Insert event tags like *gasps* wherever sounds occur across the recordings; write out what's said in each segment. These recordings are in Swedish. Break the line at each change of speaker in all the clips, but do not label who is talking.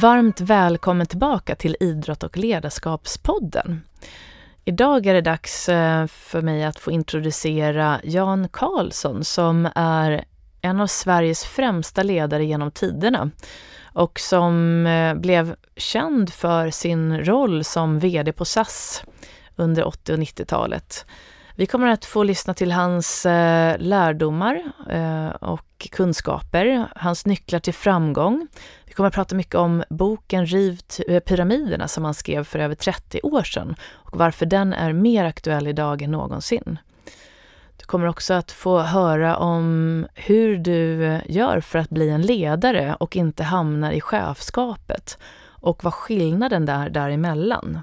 Varmt välkommen tillbaka till Idrott och ledarskapspodden. Idag är det dags eh, för mig att få introducera Jan Karlsson som är en av Sveriges främsta ledare genom tiderna och som eh, blev känd för sin roll som VD på SAS under 80 och 90-talet. Vi kommer att få lyssna till hans eh, lärdomar och kunskaper, hans nycklar till framgång. Kommer att prata mycket om boken Riv eh, pyramiderna som han skrev för över 30 år sedan och varför den är mer aktuell idag än någonsin. Du kommer också att få höra om hur du gör för att bli en ledare och inte hamna i chefskapet och vad skillnaden är däremellan.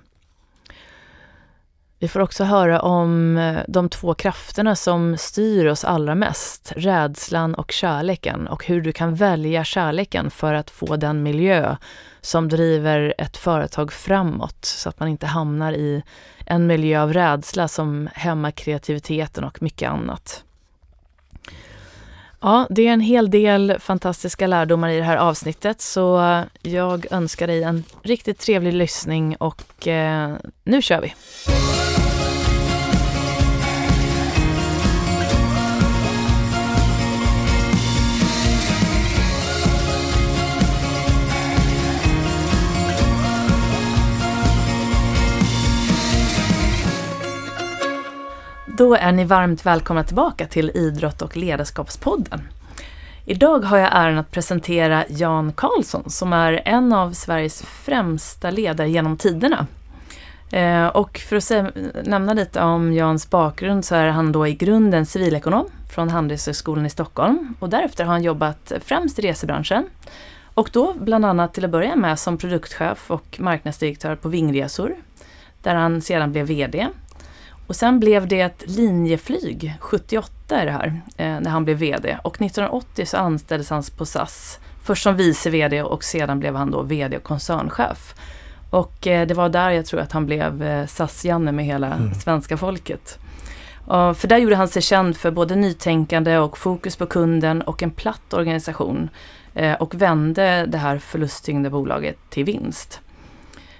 Vi får också höra om eh, de två krafterna som styr oss allra mest, rädslan och kärleken och hur du kan välja kärleken för att få den miljö som driver ett företag framåt så att man inte hamnar i en miljö av rädsla som hämmar kreativiteten och mycket annat. Ja, det är en hel del fantastiska lärdomar i det här avsnittet så jag önskar dig en riktigt trevlig lyssning och eh, nu kör vi! Då är ni varmt välkomna tillbaka till Idrott och ledarskapspodden. Idag har jag äran att presentera Jan Karlsson som är en av Sveriges främsta ledare genom tiderna. Eh, och för att nämna lite om Jans bakgrund så är han då i grunden civilekonom från Handelshögskolan i Stockholm och därefter har han jobbat främst i resebranschen. Och då bland annat till att börja med som produktchef och marknadsdirektör på Vingresor där han sedan blev VD och sen blev det ett linjeflyg, 78 är det här, eh, när han blev VD. Och 1980 så anställdes han på SAS. Först som vice VD och sedan blev han då VD och koncernchef. Och eh, det var där jag tror att han blev eh, SAS-Janne med hela mm. svenska folket. För där gjorde han sig känd för både nytänkande och fokus på kunden och en platt organisation. Och vände det här förlusttyngda bolaget till vinst.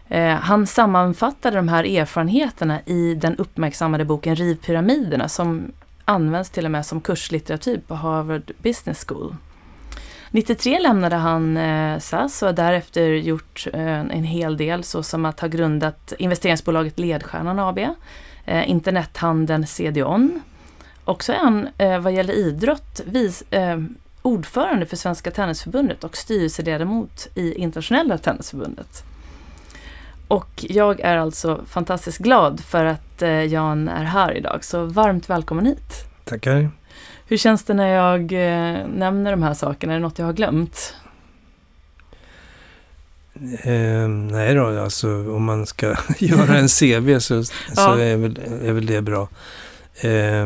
Eh, han sammanfattade de här erfarenheterna i den uppmärksammade boken Riv pyramiderna som används till och med som kurslitteratur på Harvard Business School. 93 lämnade han eh, SAS och har därefter gjort eh, en hel del såsom att ha grundat investeringsbolaget Ledstjärnan AB, internethandeln CDON. Också är han vad gäller idrott vis, ordförande för Svenska Tennisförbundet och styrelseledamot i Internationella Tennisförbundet. Och jag är alltså fantastiskt glad för att eh, Jan är här idag, så varmt välkommen hit.
Tackar.
Hur känns det när jag eh, nämner de här sakerna? Är det något jag har glömt?
Eh, nej då, alltså om man ska *laughs* göra en CV så, så ja. är, väl, är väl det bra. Eh,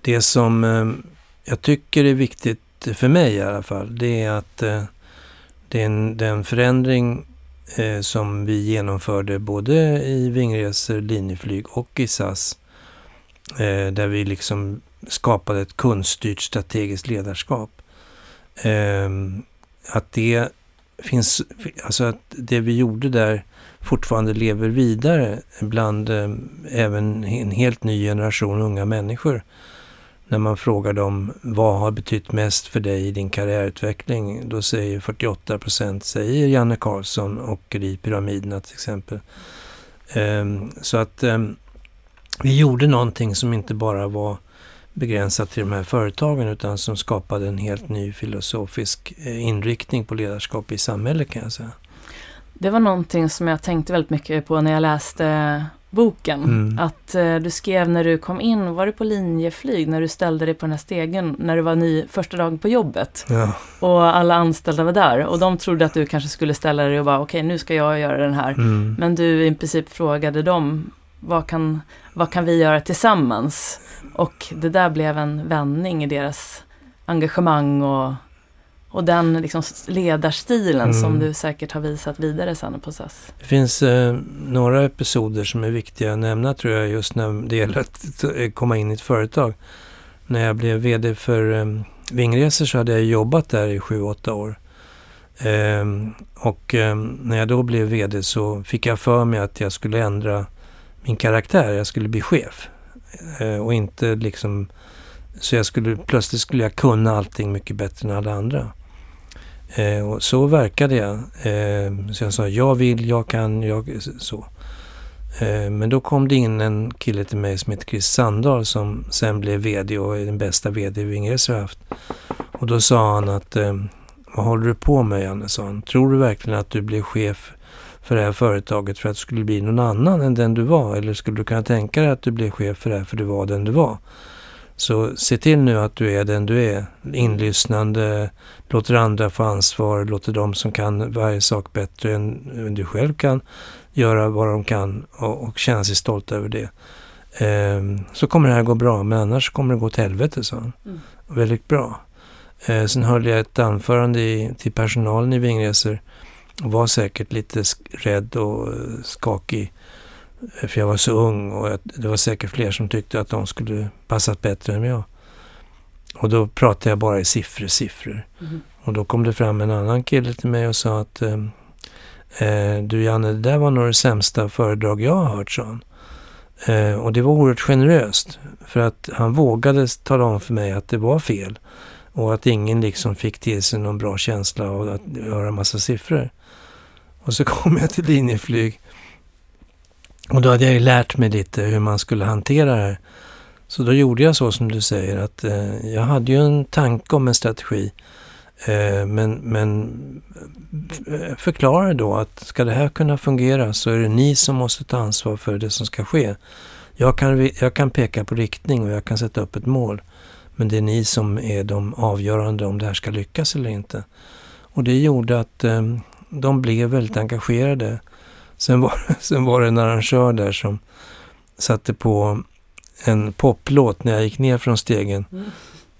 det som eh, jag tycker är viktigt för mig i alla fall, det är att eh, det är en, den förändring eh, som vi genomförde både i Vingresor, Linjeflyg och i SAS. Eh, där vi liksom skapade ett kundstyrt strategiskt ledarskap. Eh, att det finns, alltså att det vi gjorde där fortfarande lever vidare bland eh, även en helt ny generation unga människor när man frågar dem vad har betytt mest för dig i din karriärutveckling, då säger 48 procent, säger Janne Karlsson och i Pyramiderna till exempel. Ehm, så att ehm, vi gjorde någonting som inte bara var begränsat till de här företagen utan som skapade en helt ny filosofisk eh, inriktning på ledarskap i samhället kan jag säga.
Det var någonting som jag tänkte väldigt mycket på när jag läste boken. Mm. Att eh, du skrev när du kom in, var du på linjeflyg när du ställde dig på den här stegen när du var ny första dagen på jobbet. Ja. Och alla anställda var där och de trodde att du kanske skulle ställa dig och bara okej okay, nu ska jag göra den här. Mm. Men du i princip frågade dem vad kan, vad kan vi göra tillsammans? Och det där blev en vändning i deras engagemang och och den liksom ledarstilen mm. som du säkert har visat vidare sen på SAS.
Det finns eh, några episoder som är viktiga att nämna tror jag just när det gäller att komma in i ett företag. När jag blev VD för eh, Vingresor så hade jag jobbat där i sju, åtta år. Ehm, och ehm, när jag då blev VD så fick jag för mig att jag skulle ändra min karaktär. Jag skulle bli chef. Ehm, och inte liksom... Så jag skulle, plötsligt skulle jag kunna allting mycket bättre än alla andra. Eh, och så verkade jag. Eh, så jag sa, jag vill, jag kan, jag... Så. Eh, men då kom det in en kille till mig som heter Chris Sandahl som sen blev VD och är den bästa VD vi har haft. Och då sa han att eh, vad håller du på med Janne? sa han. Tror du verkligen att du blir chef för det här företaget för att du skulle bli någon annan än den du var? Eller skulle du kunna tänka dig att du blev chef för det här för du var den du var? Så se till nu att du är den du är. Inlyssnande, låter andra få ansvar, låter de som kan varje sak bättre än du själv kan göra vad de kan och, och känna sig stolta över det. Eh, så kommer det här gå bra, men annars kommer det gå åt helvete, sa han. Mm. Väldigt bra. Eh, sen höll jag ett anförande i, till personalen i Vingresor och var säkert lite rädd och eh, skakig. För jag var så ung och det var säkert fler som tyckte att de skulle passat bättre än jag. Och då pratade jag bara i siffror, siffror. Mm. Och då kom det fram en annan kille till mig och sa att ehm, eh, Du Janne, det där var nog det sämsta föredrag jag har hört, sa han. Eh, och det var oerhört generöst. För att han vågade tala om för mig att det var fel. Och att ingen liksom fick till sig någon bra känsla av att höra massa siffror. Och så *laughs* kom jag till Linjeflyg. Och då hade jag ju lärt mig lite hur man skulle hantera det här. Så då gjorde jag så som du säger att eh, jag hade ju en tanke om en strategi. Eh, men, men eh, förklarade då att ska det här kunna fungera så är det ni som måste ta ansvar för det som ska ske. Jag kan, jag kan peka på riktning och jag kan sätta upp ett mål. Men det är ni som är de avgörande om det här ska lyckas eller inte. Och det gjorde att eh, de blev väldigt engagerade. Sen var, *laughs* sen var det en arrangör där som satte på en poplåt när jag gick ner från stegen. Mm.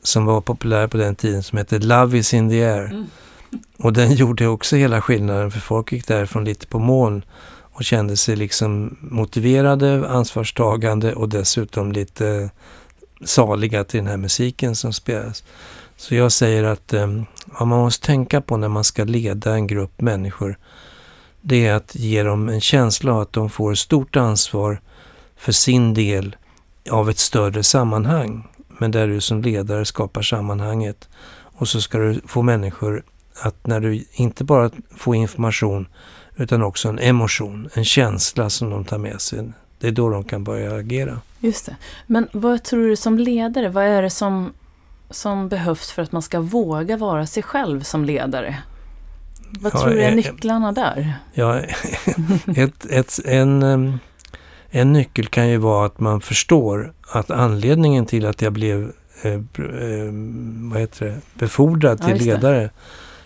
Som var populär på den tiden som hette Love is in the air. Mm. Och den *laughs* gjorde också hela skillnaden för folk gick därifrån lite på moln och kände sig liksom motiverade, ansvarstagande och dessutom lite saliga till den här musiken som spelas. Så jag säger att eh, vad man måste tänka på när man ska leda en grupp människor det är att ge dem en känsla av att de får stort ansvar för sin del av ett större sammanhang. Men där du som ledare skapar sammanhanget. Och så ska du få människor att när du inte bara får information utan också en emotion, en känsla som de tar med sig. Det är då de kan börja agera.
Just det. Men vad tror du som ledare, vad är det som, som behövs för att man ska våga vara sig själv som ledare? Vad ja, tror du är nycklarna där?
Ja, *laughs* ett, ett, en, en nyckel kan ju vara att man förstår att anledningen till att jag blev eh, eh, vad heter det, befordrad till ja, ledare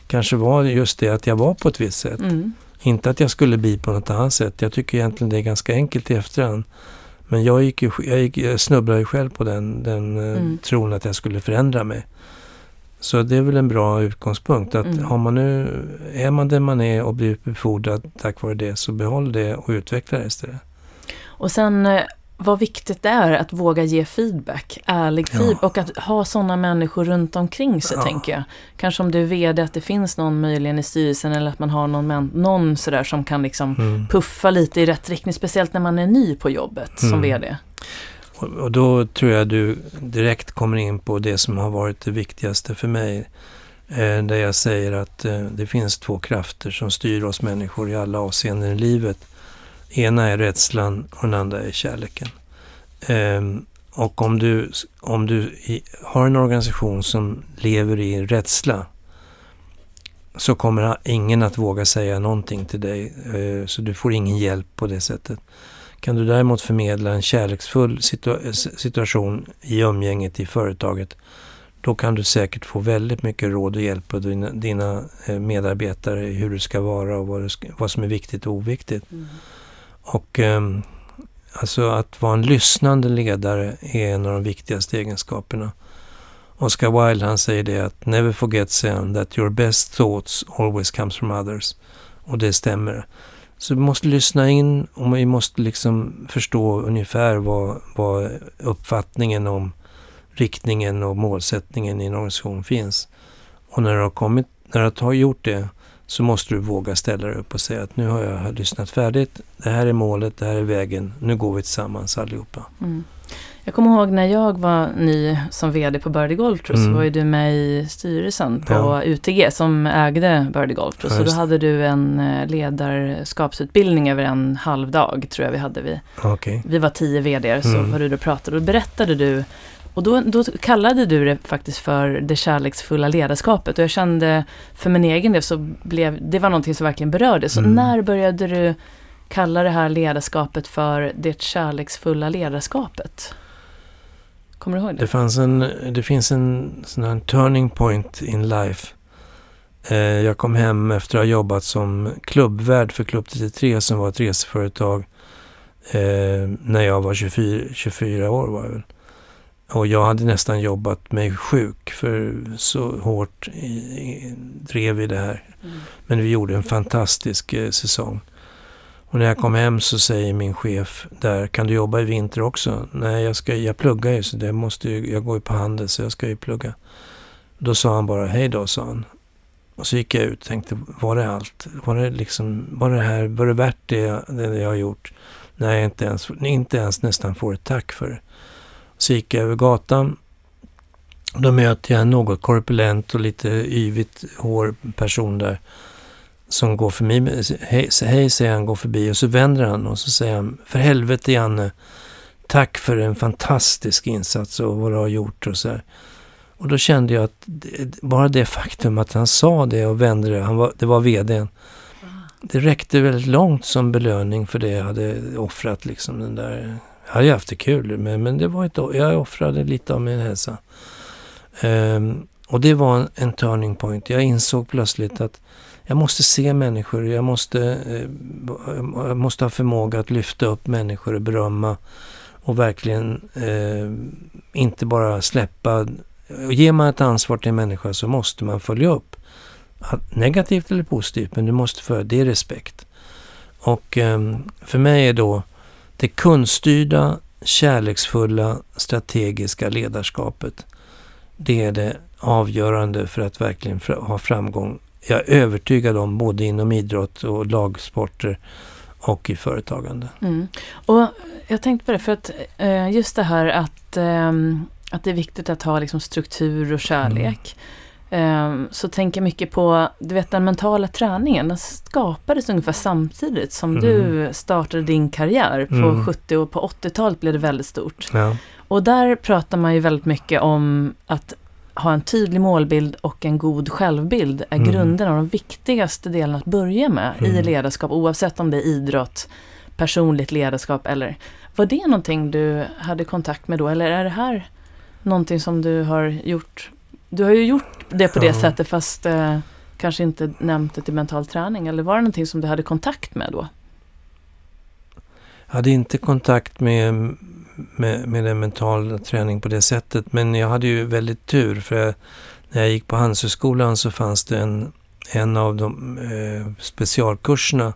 kanske var just det att jag var på ett visst sätt. Mm. Inte att jag skulle bli på något annat sätt. Jag tycker egentligen det är ganska enkelt i efterhand. Men jag, gick ju, jag, gick, jag snubblade ju själv på den, den eh, mm. tron att jag skulle förändra mig. Så det är väl en bra utgångspunkt. Att mm. har man nu, är man där man är och blivit befordrad tack vare det så behåll det och utveckla det istället.
Och sen eh, vad viktigt det är att våga ge feedback, ärlig ja. feedback och att ha sådana människor runt omkring sig ja. tänker jag. Kanske om du är VD att det finns någon möjligen i styrelsen eller att man har någon, någon sådär som kan liksom mm. puffa lite i rätt riktning, speciellt när man är ny på jobbet mm. som VD.
Och, då tror jag du direkt kommer in på det som har varit det viktigaste för mig. Eh, där jag säger att eh, det finns två krafter som styr oss människor i alla avseenden i livet. Ena är rädslan och den andra är kärleken. Ehm, och om du, om du i, har en organisation som lever i rädsla så kommer ingen att våga säga någonting till dig. Eh, så du får ingen hjälp på det sättet. Kan du däremot förmedla en kärleksfull situa situation i umgänget i företaget då kan du säkert få väldigt mycket råd och hjälp av dina, dina eh, medarbetare hur du ska vara och vad, ska, vad som är viktigt och oviktigt. Mm. Och um, alltså att vara en lyssnande ledare är en av de viktigaste egenskaperna. Oscar Wilde han säger det att never forget sen that your best thoughts always comes from others. Och det stämmer. Så vi måste lyssna in och vi måste liksom förstå ungefär vad, vad uppfattningen om riktningen och målsättningen i en organisation finns. Och när du har, kommit, när du har gjort det så måste du våga ställa dig upp och säga att nu har jag lyssnat färdigt. Det här är målet, det här är vägen. Nu går vi tillsammans allihopa. Mm.
Jag kommer ihåg när jag var ny som VD på Birdie Golf Tour mm. så var ju du med i styrelsen på ja. UTG som ägde Birdie Golf Tour. Så då hade du en eh, ledarskapsutbildning över en halv dag tror jag vi hade. Vi,
okay.
vi var tio VD så mm. var du och pratade. Och då berättade du och då, då kallade du det faktiskt för det kärleksfulla ledarskapet. Och jag kände för min egen del så blev det var någonting som verkligen berörde. Så mm. när började du kalla det här ledarskapet för det kärleksfulla ledarskapet? Kommer du ihåg det?
Det, fanns en, det finns en sån här turning point in life. Eh, jag kom hem efter att ha jobbat som klubbvärd för Klubb 33 som var ett reseföretag eh, när jag var 24, 24 år. Var jag väl. Och jag hade nästan jobbat mig sjuk för så hårt i, i, drev vi det här. Mm. Men vi gjorde en fantastisk eh, säsong. Och när jag kom hem så säger min chef där, kan du jobba i vinter också? Nej, jag, ska, jag pluggar ju så det måste ju, jag går ju på handel så jag ska ju plugga. Då sa han bara, hej då, sa han. Och så gick jag ut och tänkte, var det allt? Var det liksom, var det här, var det värt det, det jag har gjort? Nej, inte ens, inte ens nästan får ett tack för det. Så gick jag över gatan. Då möter jag en något korpulent och lite yvigt hår person där som går förbi. Hej, hej säger han, går förbi och så vänder han och så säger han, för helvete Janne, tack för en fantastisk insats och vad du har gjort och så här. Och då kände jag att bara det faktum att han sa det och vände det, han var, det var vdn. Det räckte väldigt långt som belöning för det jag hade offrat liksom den där jag hade haft det kul, men, men det var ett, jag offrade lite av min hälsa. Um, och det var en, en, turning point. Jag insåg plötsligt att jag måste se människor. Jag måste, eh, jag måste ha förmåga att lyfta upp människor och berömma. Och verkligen eh, inte bara släppa. Ger man ett ansvar till en människa så måste man följa upp. Negativt eller positivt, men du måste följa. Det är respekt. Och eh, för mig är då det kundstyrda, kärleksfulla, strategiska ledarskapet. Det är det avgörande för att verkligen ha framgång. Jag är övertygad om både inom idrott och lagsporter och i företagande.
Mm. Och jag tänkte på det, för att eh, just det här att, ehm, att det är viktigt att ha liksom struktur och kärlek. Mm. Ehm, så tänker jag mycket på, du vet den mentala träningen, den skapades ungefär samtidigt som mm. du startade din karriär. På mm. 70 och på 80-talet blev det väldigt stort.
Ja.
Och där pratar man ju väldigt mycket om att ha en tydlig målbild och en god självbild är mm. grunden och de viktigaste delarna att börja med mm. i ledarskap oavsett om det är idrott, personligt ledarskap eller var det någonting du hade kontakt med då eller är det här någonting som du har gjort du har ju gjort det på det ja. sättet fast eh, kanske inte nämnt det till mental träning. Eller var det någonting som du hade kontakt med då?
Jag hade inte kontakt med, med, med den mentala träning på det sättet. Men jag hade ju väldigt tur för jag, när jag gick på Handelshögskolan så fanns det en, en av de eh, specialkurserna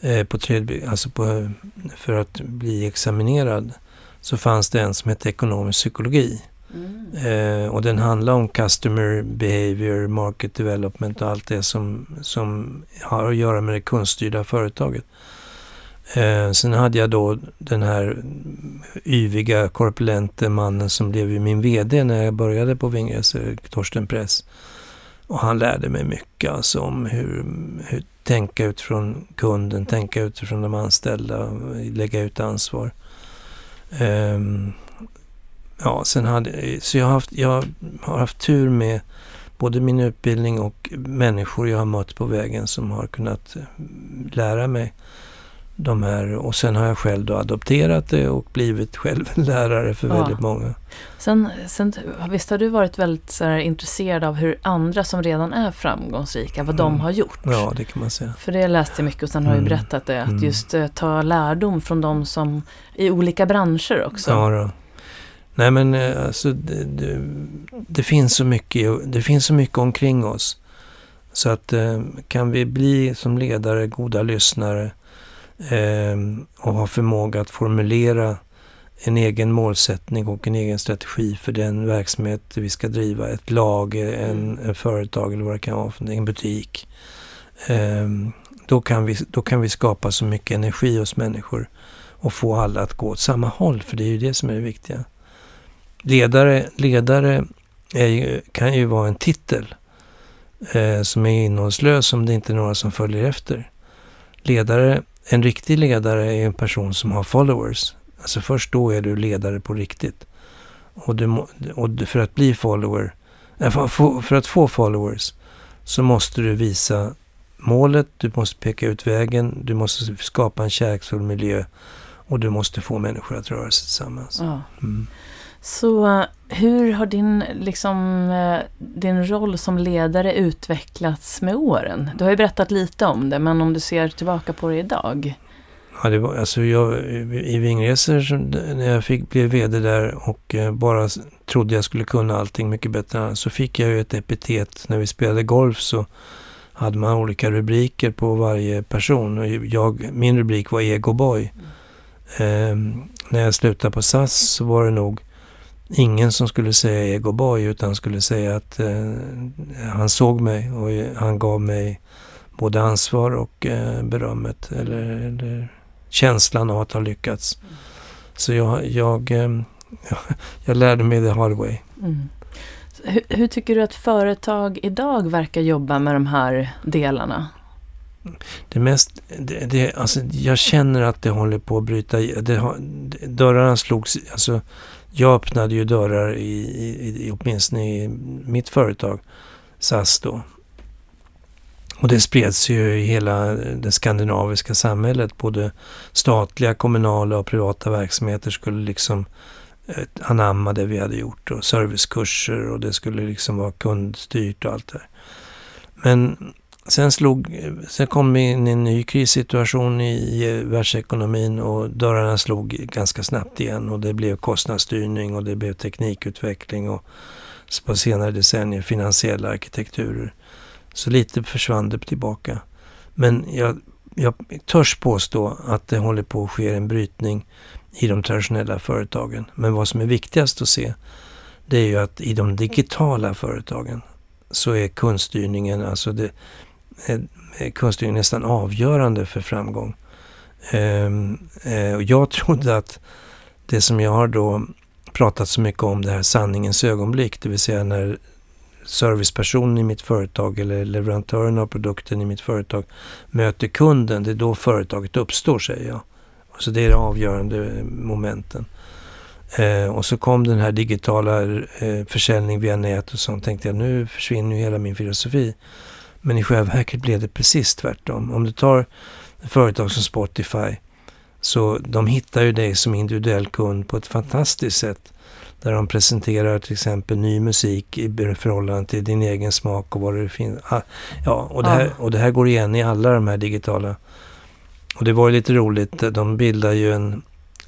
eh, på tredje, alltså på, för att bli examinerad så fanns det en som hette ekonomisk psykologi. Mm. Eh, och den handlar om customer behavior, market development och allt det som, som har att göra med det kundstyrda företaget. Eh, sen hade jag då den här yviga, korpulente mannen som blev ju min VD när jag började på Vingres, eh, Torsten Press. Och han lärde mig mycket alltså om hur, hur tänka utifrån kunden, tänka utifrån de anställda, lägga ut ansvar. Um, ja, sen hade, så jag har, haft, jag har haft tur med både min utbildning och människor jag har mött på vägen som har kunnat eh, lära mig de här. Och sen har jag själv då adopterat det och blivit själv lärare för ja. väldigt många.
Sen, sen, visst har du varit väldigt så här, intresserad av hur andra som redan är framgångsrika, vad mm. de har gjort?
Ja, det kan man säga.
För det läste jag mycket och sen har mm. jag berättat det, att mm. just uh, ta lärdom från de som i olika branscher också.
Ja, då. Nej men eh, alltså det, det, det, finns så mycket, det finns så mycket omkring oss. Så att eh, kan vi bli som ledare goda lyssnare eh, och ha förmåga att formulera en egen målsättning och en egen strategi för den verksamhet vi ska driva. Ett lag, en, mm. en företag eller vad det kan vara, en butik. eh, då, kan vi, då kan vi skapa så mycket energi hos människor och få alla att gå åt samma håll, för det är ju det som är det viktiga. Ledare, ledare ju, kan ju vara en titel eh, som är innehållslös om det inte är några som följer efter. Ledare, en riktig ledare är en person som har followers. Alltså först då är du ledare på riktigt. Och, du, och för att bli follower, för att få followers så måste du visa målet, du måste peka ut vägen, du måste skapa en kärleksfull miljö och du måste få människor att röra sig tillsammans.
Ja. Mm. Så hur har din, liksom, eh, din roll som ledare utvecklats med åren? Du har ju berättat lite om det, men om du ser tillbaka på det idag?
Ja, det var, alltså jag, I Vingresor, när jag fick, blev vd där och eh, bara trodde jag skulle kunna allting mycket bättre, så fick jag ju ett epitet. När vi spelade golf så hade man olika rubriker på varje person. Och jag, min rubrik var egoboy. Mm. Eh, när jag slutade på SAS så var det nog ingen som skulle säga egoboy utan skulle säga att eh, han såg mig och han gav mig både ansvar och eh, berömmet eller, eller, känslan av att ha lyckats. Så jag, jag, eh, *laughs* jag, lärde mig the hard way. Mm.
Hur, hur, tycker du att företag idag verkar jobba med de här delarna?
Det mest, det, det, alltså jag känner att det håller på att bryta, det, dörrarna slogs, alltså jag öppnade ju dörrar i, i, i åtminstone i mitt företag, SAS då. Och det spreds ju i hela eh, det skandinaviska samhället. Både statliga, kommunala och privata verksamheter skulle liksom eh, anamma det vi hade gjort och servicekurser och det skulle liksom vara kundstyrt och allt det där. Men Sen, slog, sen kom vi in i en ny krissituation i världsekonomin och dörrarna slog ganska snabbt igen och det blev kostnadsstyrning och det blev teknikutveckling och på senare decennier finansiella arkitekturer. Så lite försvann det tillbaka. Men jag, jag törs påstå att det håller på att ske en brytning i de traditionella företagen. Men vad som är viktigast att se det är ju att i de digitala företagen så är kundstyrningen, alltså det, Eh, eh, konststyrning nästan avgörande för framgång. Ehm, eh, och jag *laughs* trodde att det som jag har då pratat så mycket om, det här sanningens ögonblick, det vill säga när servicepersonen i mitt företag eller leverantören av produkten i mitt företag möter kunden, det är då företaget uppstår, säger jag. Så det är de avgörande momenten. Eh, och så kom den här digitala eh, försäljning via nät och sånt. tänkte jag, nu försvinner ju hela min filosofi. Men i själva verket blev det precis tvärtom. Om du tar företag som Spotify så de hittar ju dig som individuell kund på ett fantastiskt sätt. Där de presenterar till exempel ny musik i förhållande till din egen smak och vad det finns. Ah, ja, och det, här, och det här går igen i alla de här digitala. Och det var ju lite roligt, de bildar ju en,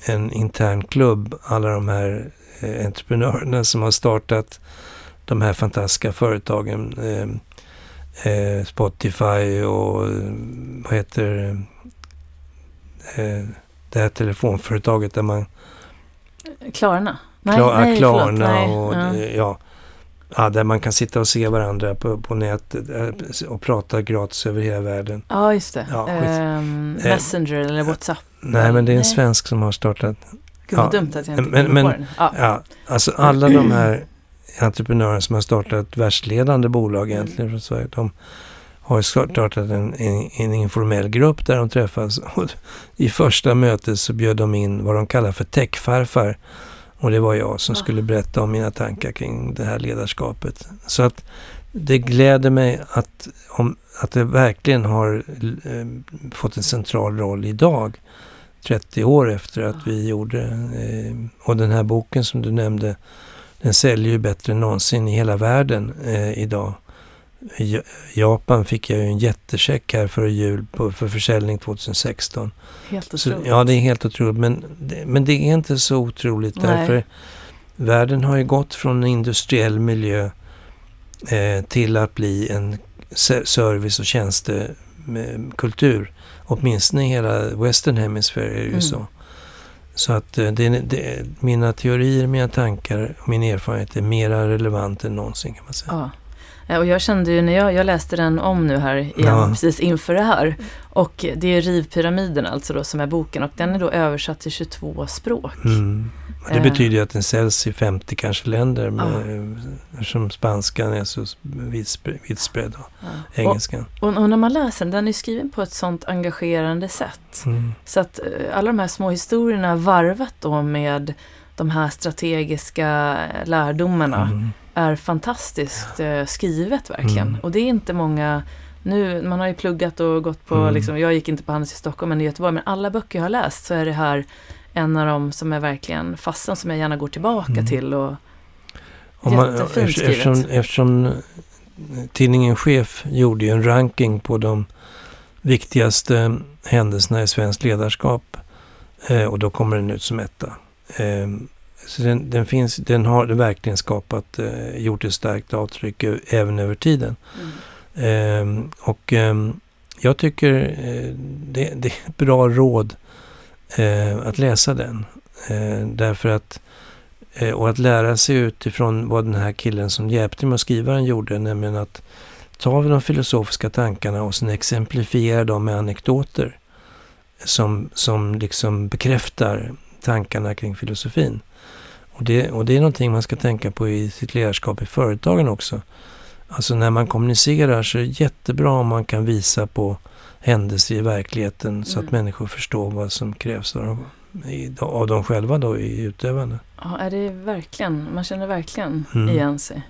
en intern klubb, alla de här eh, entreprenörerna som har startat de här fantastiska företagen. Eh, eh, Spotify och vad heter eh, det här telefonföretaget där man...
Klarna?
Nej, Klar, nej, Klarna förlåt, och ja. ja. Ja, där man kan sitta och se varandra på, på nätet eh, och prata gratis över hela världen.
Ja, just det. Ja, um, Messenger eller WhatsApp?
Nej, men det är en nej. svensk som har startat.
Gud, vad dumt att jag inte men, men, på den.
Ja. ja, alltså alla de här entreprenörer som har startat världsledande bolag mm. egentligen från Sverige. De har startat en, en, en, informell grupp där de träffas. *laughs* Och I första mötet så bjöd de in vad de kallar för techfarfar. Och det var jag som skulle berätta om mina tankar kring det här ledarskapet. Så att det gläder mig att, om, att det verkligen har eh, fått en central roll idag. 30 år efter att vi gjorde eh, och den här boken som du nämnde den säljer ju bättre än någonsin i hela världen eh, idag. I Japan fick jag ju en jättecheck här före jul på, för försäljning 2016.
Helt otroligt.
Så, ja, det är helt otroligt. Men det, men det är inte så otroligt Nej. därför världen har ju gått från en industriell miljö eh, till att bli en service och tjänstekultur. Åtminstone i hela Western Hemisphere är det ju mm. så. Så att eh, det, det, mina teorier, mina tankar och min erfarenhet är mera relevant än någonsin kan man säga. Ja.
Eh, Och jag kände ju när jag, jag läste den om nu här igen,
Ja.
precis inför det här. Och det är Rivpyramiden alltså då som är boken och den är då översatt till 22 språk.
Mm. Och Det
Eh.
betyder ju att den säljs i 50 kanske länder. Med, Eftersom spanskan är så och
Ja. Och,
engelskan.
och, och när man läser den, den är skriven på ett sånt engagerande sätt.
Mm.
Så att eh, alla de här små historierna varvat då med de här strategiska lärdomarna
Mm.
är fantastiskt eh, skrivet verkligen.
Mm.
Och det är inte många nu, man har ju pluggat och gått på,
Mm.
liksom, jag gick inte på Handels i Stockholm men i Göteborg, men alla böcker jag har läst så är det här en av dem som är verkligen fastän som jag gärna går tillbaka
Mm.
till. Och,
Om man,
Jättefint skrivet.
eftersom, eftersom tidningen Chef gjorde ju en ranking på de viktigaste händelserna i svenskt ledarskap. Eh, och då kommer den ut som etta. Eh, så den, den, finns, den har verkligen skapat, eh, gjort ett starkt avtryck även över tiden. Eh, och eh, jag tycker eh, det, det är ett bra råd eh, att läsa den. Därför att Och att lära sig utifrån vad den här killen som hjälpte mig att skriva den gjorde, nämligen att ta de filosofiska tankarna och sen exemplifiera dem med anekdoter som, som liksom bekräftar tankarna kring filosofin. Och det, och det är någonting man ska tänka på i sitt ledarskap i företagen också. Alltså när man kommunicerar så är det jättebra om man kan visa på händelser i verkligheten så att
Mm.
människor förstår vad som krävs av dem, av dem själva då i utövande.
Ja, är det verkligen, man känner verkligen
Mm.
igen sig.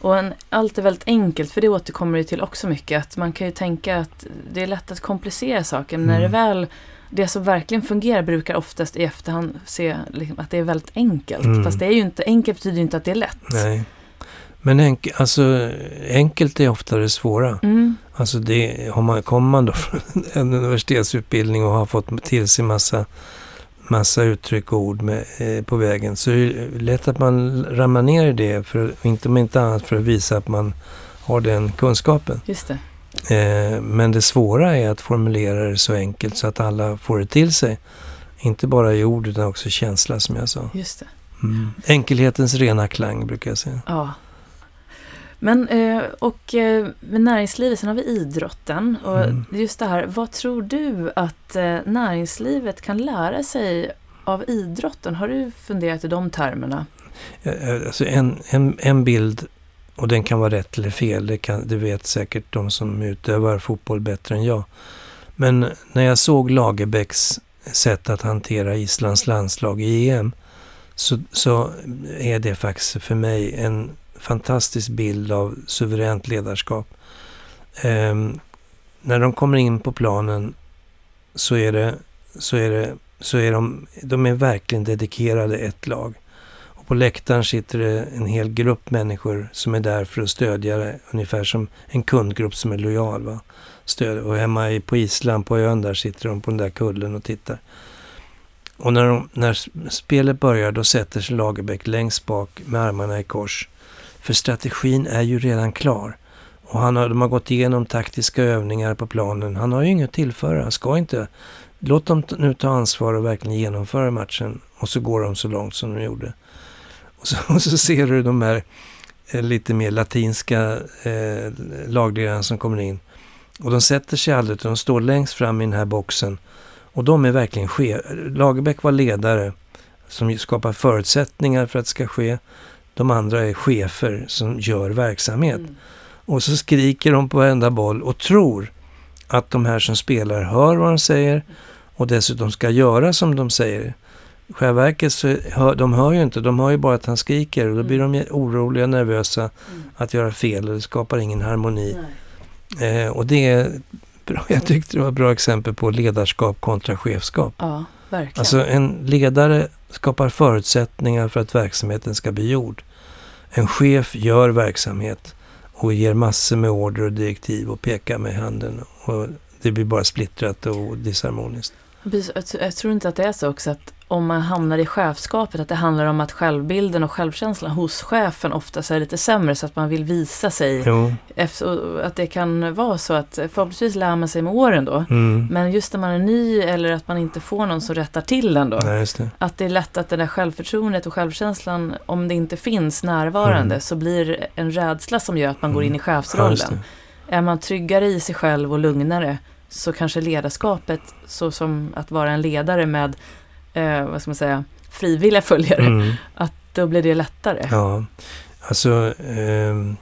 Och en, allt är väldigt enkelt, för det återkommer ju till också mycket. Att man kan ju tänka att det är lätt att komplicera saker, men när det
Mm.
väl, det som verkligen fungerar brukar oftast i efterhand se liksom, att det är väldigt enkelt.
Mm.
Fast det är ju inte, enkelt betyder ju inte att det är lätt.
Nej. Men enk, alltså, enkelt är ofta det svåra.
Mm.
Alltså det, har man, kommer man då från *laughs* en universitetsutbildning och har fått till sig massa, massa uttryck och ord med, eh, på vägen så är det lätt att man ramlar ner i det, för, inte om inte annat för att visa att man har den kunskapen.
Just det.
Eh, men det svåra är att formulera det så enkelt så att alla får det till sig. Inte bara i ord utan också känsla som jag sa.
Just det.
Mm. Enkelhetens rena klang brukar jag säga.
Ja. Men, eh, och eh, med näringslivet, sen har vi idrotten. Och
Mm.
just det här, vad tror du att näringslivet kan lära sig av idrotten? Har du funderat i de termerna?
Alltså en, en, en bild, och den kan vara rätt eller fel, det, kan, det vet säkert de som utövar fotboll bättre än jag. Men när jag såg Lagerbäcks sätt att hantera Islands landslag i EM så, så är det faktiskt för mig en fantastisk bild av suveränt ledarskap. Ehm, när de kommer in på planen så är det, så är det, så är de, de är verkligen dedikerade ett lag. På läktaren sitter det en hel grupp människor som är där för att stödja det. Ungefär som en kundgrupp som är lojal. Va? Stöd. Och hemma på Island, på ön där, sitter de på den där kullen och tittar. Och när, de, när spelet börjar då sätter sig Lagerbäck längst bak med armarna i kors. För strategin är ju redan klar. Och han har, de har gått igenom taktiska övningar på planen. Han har ju inget att tillföra. Han ska inte. Låt dem nu ta ansvar och verkligen genomföra matchen. Och så går de så långt som de gjorde. Och så, *laughs* och så ser du de här eh, lite mer latinska eh, lagledarna som kommer in. Och de sätter sig aldrig utan de står längst fram i den här boxen. Och de är verkligen chef. Lagerbäck var ledare som skapar förutsättningar för att det ska ske. De andra är chefer som gör verksamhet.
Mm.
Och så skriker de på varenda boll och tror att de här som spelar hör vad de säger och dessutom ska göra som de säger. I själva verket så hör, de hör ju inte, de hör ju bara att han skriker och då blir de ju oroliga, nervösa
Mm.
att göra fel och det skapar ingen harmoni. Eh, och det är bra, jag tyckte det var ett bra exempel på ledarskap kontra chefskap.
Ja, verkligen.
Alltså en ledare skapar förutsättningar för att verksamheten ska bli gjord. En chef gör verksamhet och ger massor med order och direktiv och pekar med handen. Och det blir bara splittrat och disharmoniskt.
Jag tror inte att det är så också att om man hamnar i chefskapet, att det handlar om att självbilden och självkänslan hos chefen oftast är lite sämre så att man vill visa sig. Efter, att det kan vara så att förhoppningsvis lär man sig med åren då.
Mm.
Men just när man är ny eller att man inte får någon som rättar till en då.
Nej, det.
Att det är lätt att det där självförtroendet och självkänslan, om det inte finns närvarande,
Mm.
så blir en rädsla som gör att man går
Mm.
in i
Ja,
chefsrollen.
det.
Är man tryggare i sig själv och lugnare så kanske ledarskapet, så som att vara en ledare med, eh, vad ska man säga, frivilliga följare,
Mm.
då blir det lättare.
Ja, alltså ehm,